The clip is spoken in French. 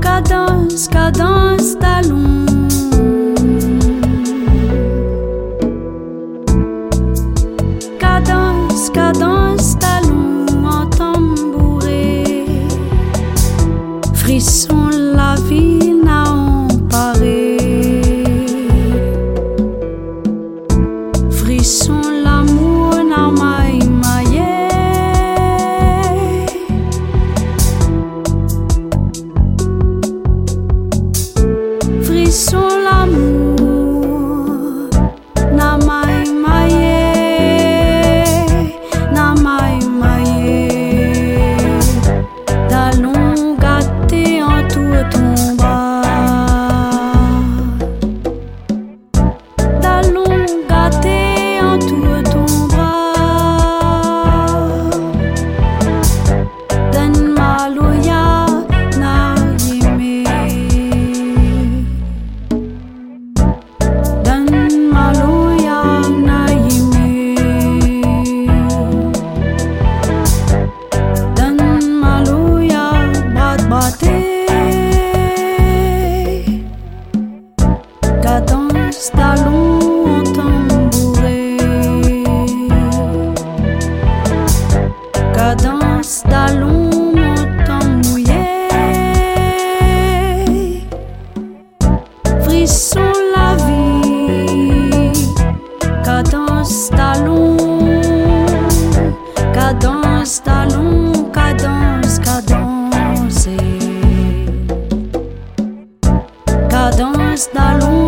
Cadence, cadence, talon. Cadence, cadence, talon en tambouré. Frisson, Gâté en tout ton Frisson la vie. Cadence talon. Cadence talon. Cadence cadence Cadence talon